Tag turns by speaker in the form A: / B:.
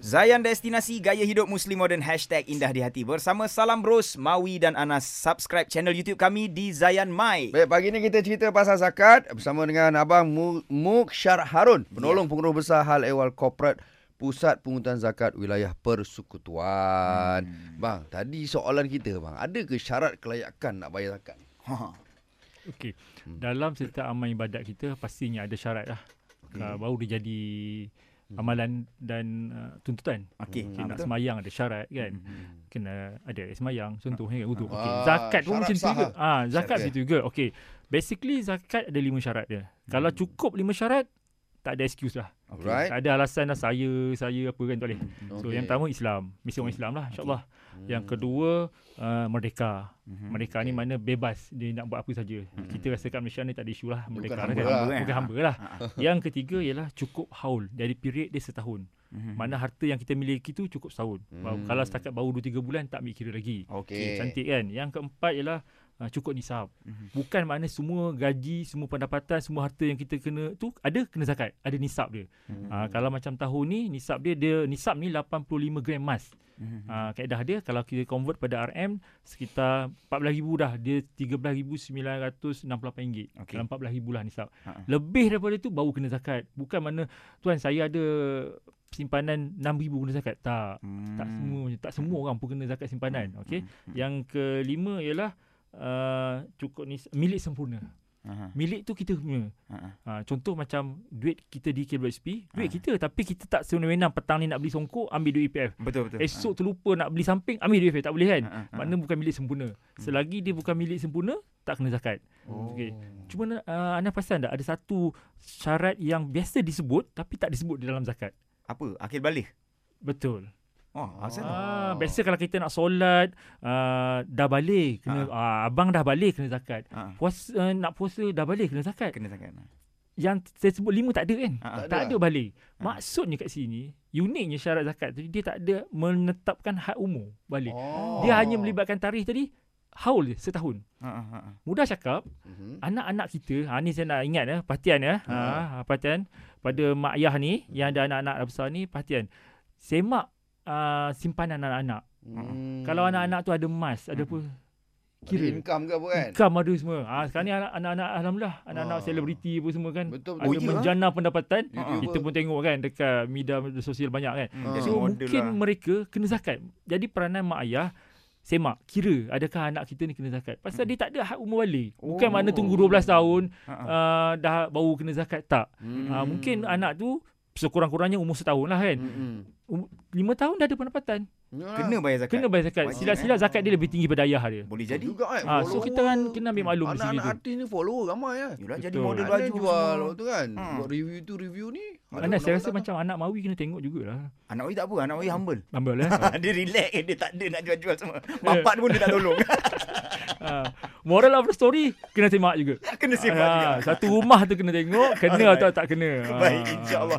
A: Zayan Destinasi Gaya Hidup Muslim Modern Hashtag Indah di Hati Bersama Salam Bros, Mawi dan Anas Subscribe channel YouTube kami di Zayan Mai
B: Baik, pagi ni kita cerita pasal zakat bersama dengan Abang Mu- Muksyar Harun, penolong
A: Ya.
B: pengurus besar hal ehwal korporat Pusat Pungutan Zakat Wilayah Persekutuan. Hmm. Bang, tadi soalan kita bang, ada ke syarat kelayakan nak bayar zakat?
A: ha.
C: Okey. Dalam setiap amal ibadat kita pastinya ada syarat lah. Okay. Uh, baru dia jadi amalan dan uh, tuntutan.
A: Okey,
C: Okay,
A: ha,
C: nak
A: betul.
C: semayang ada syarat kan.
B: Hmm.
C: Kena ada semayang contohnya kan wuduk. Okey.
B: Ah,
C: Zakat pun macam tu juga.
B: lah.
C: Ah, zakat begitu juga. Okey. Basically zakat ada lima syarat dia. Kalau cukup lima syarat tak ada excuse lah.
B: Alright.
C: Tak ada alasan lah saya saya apa kan tak boleh. So
B: Okey.
C: yang pertama Islam, mesti orang Islam lah insya-Allah.
B: Hmm.
C: Yang kedua uh, merdeka.
A: Mhm.
C: Merdeka ni mana bebas dia nak buat apa saja. Kita rasa kat Malaysia ni tak ada isu lah merdeka
B: Hmm. Bukan
C: lah
B: hamba
C: kan.
B: lah.
C: Bukan hamba lah.
A: Ha,
C: Yang ketiga ialah cukup haul. Dari period dia setahun.
A: Mhm.
C: Mana harta yang kita miliki tu cukup setahun.
B: Hmm.
C: Kalau setakat baru 2 3 bulan tak ambil kira lagi.
A: Okey.
C: Cantik kan? Yang keempat ialah uh, cukup nisab.
A: Mhm.
C: Bukan makna semua gaji, semua pendapatan, semua harta yang kita kena tu ada kena zakat. Ada nisab dia.
A: Mhm.
C: Uh, kalau macam tahun ni nisab dia dia nisab ni 85 gram emas.
A: Mhm.
C: Uh, kaedah dia kalau kita convert pada RM sekitar 14,000 dah. Dia RM13,968 ringgit.
A: Okey.
C: Dalam 14,000 lah nisab.
A: Ha.
C: Lebih daripada tu baru kena zakat. Bukan mana tuan saya ada simpanan 6,000 kena zakat. Tak.
A: Hmm.
C: Tak semua tak semua orang pun kena zakat simpanan. Okey. Yang kelima ialah uh, cukup ni milik sempurna.
A: Aha.
C: Milik tu kita punya.
A: Ha.
C: Ha, contoh macam duit kita di KWSP, duit
A: Ah.
C: kita tapi kita tak sewenang-wenang petang ni nak beli songkok ambil duit EPF.
A: Betul betul.
C: Esok terlupa nak beli samping ambil duit EPF tak boleh kan?
A: Ha, ha, ha.
C: Makna bukan milik sempurna. Selagi dia bukan milik sempurna tak kena zakat.
A: Oh.
C: Okey. Cuma uh, anda perasan tak ada satu syarat yang biasa disebut tapi tak disebut di dalam zakat.
A: Apa? Akil balik.
C: Betul.
A: Oh, asal tu?
C: Ah, biasa kalau kita nak solat uh, dah balik kena ah. abang dah balik kena zakat.
A: Ha.
C: Puasa uh, nak puasa dah balik kena zakat.
A: Kena zakat.
C: Yang saya sebut lima tak ada kan?
A: Ha.
B: Tak
C: Tak
B: ada.
C: ada balik.
A: Ha.
C: Maksudnya kat sini, uniknya syarat zakat tu dia tak ada menetapkan had umur balik.
B: Oh.
C: Dia hanya melibatkan tarikh tadi haul je setahun.
A: Ha ha ha.
C: Mudah cakap,
B: Mhm.
C: anak-anak kita, ha ni saya nak ingat ya, perhatian ya. Ha, perhatian pada mak ayah ni yang ada anak-anak dah besar ni, perhatian. Semak uh, simpanan anak-anak.
B: Hmm.
C: Kalau anak-anak tu ada emas, ada apa?
B: Ada
C: Kira.
B: income ke apa kan?
C: Income ada semua. Ha, sekarang ni anak- anak-anak alhamdulillah, anak-anak
B: Ah.
C: selebriti apa semua kan.
B: Betul
C: Ada
B: betul.
A: ya?
C: menjana pendapatan.
B: YouTuber.
C: Kita pun tengok kan dekat media sosial banyak kan.
A: Hmm,
B: Ah.
A: jadi
C: So mungkin
A: lah.
C: mereka kena zakat. Jadi peranan mak ayah semak kira adakah anak kita ni kena zakat. Pasal dia tak ada hak umur balik. Bukan
A: Oh.
C: makna tunggu 12 tahun
A: Ha, ha.
C: uh, dah baru kena zakat tak.
B: Hmm.
C: Uh, mungkin anak tu sekurang-kurangnya umur setahun lah kan.
B: Hmm.
C: Um, lima tahun dah ada pendapatan.
A: Kena bayar zakat.
C: Kena bayar zakat. Sila-sila
A: eh?
C: zakat dia lebih tinggi pada ayah dia.
A: Boleh
B: Jadi juga kan.
C: Ah, so kita kan kena ambil maklum di sini
B: Anak-anak
C: tu.
B: artis ni follower ramai ya.
A: Yalah jadi model baju
B: jual
A: semua.
B: tu kan.
A: Hmm.
B: Buat review tu review ni. Ada
C: Anas saya rasa macam anak Mawi kena tengok jugalah.
A: Anak Wi tak apa, anak Wi humble.
C: Ambil lah.
A: dia relax, dia tak ada nak jual-jual semua. Bapak pun dia tak tolong.
C: uh, moral of the story kena semak juga.
A: kena sembah
C: Ah,
A: juga.
C: Satu rumah tu kena tengok, kena atau tak kena.
A: Baik,
C: Ah.
A: insya-Allah.